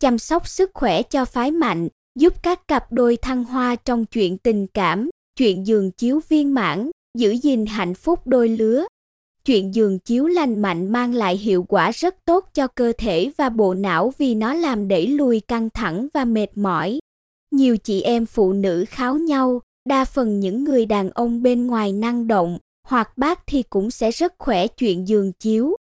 chăm sóc sức khỏe cho phái mạnh, giúp các cặp đôi thăng hoa trong chuyện tình cảm, chuyện giường chiếu viên mãn, giữ gìn hạnh phúc đôi lứa. Chuyện giường chiếu lành mạnh mang lại hiệu quả rất tốt cho cơ thể và bộ não vì nó làm đẩy lùi căng thẳng và mệt mỏi. Nhiều chị em phụ nữ kháo nhau, đa phần những người đàn ông bên ngoài năng động, hoặc bác thì cũng sẽ rất khỏe chuyện giường chiếu.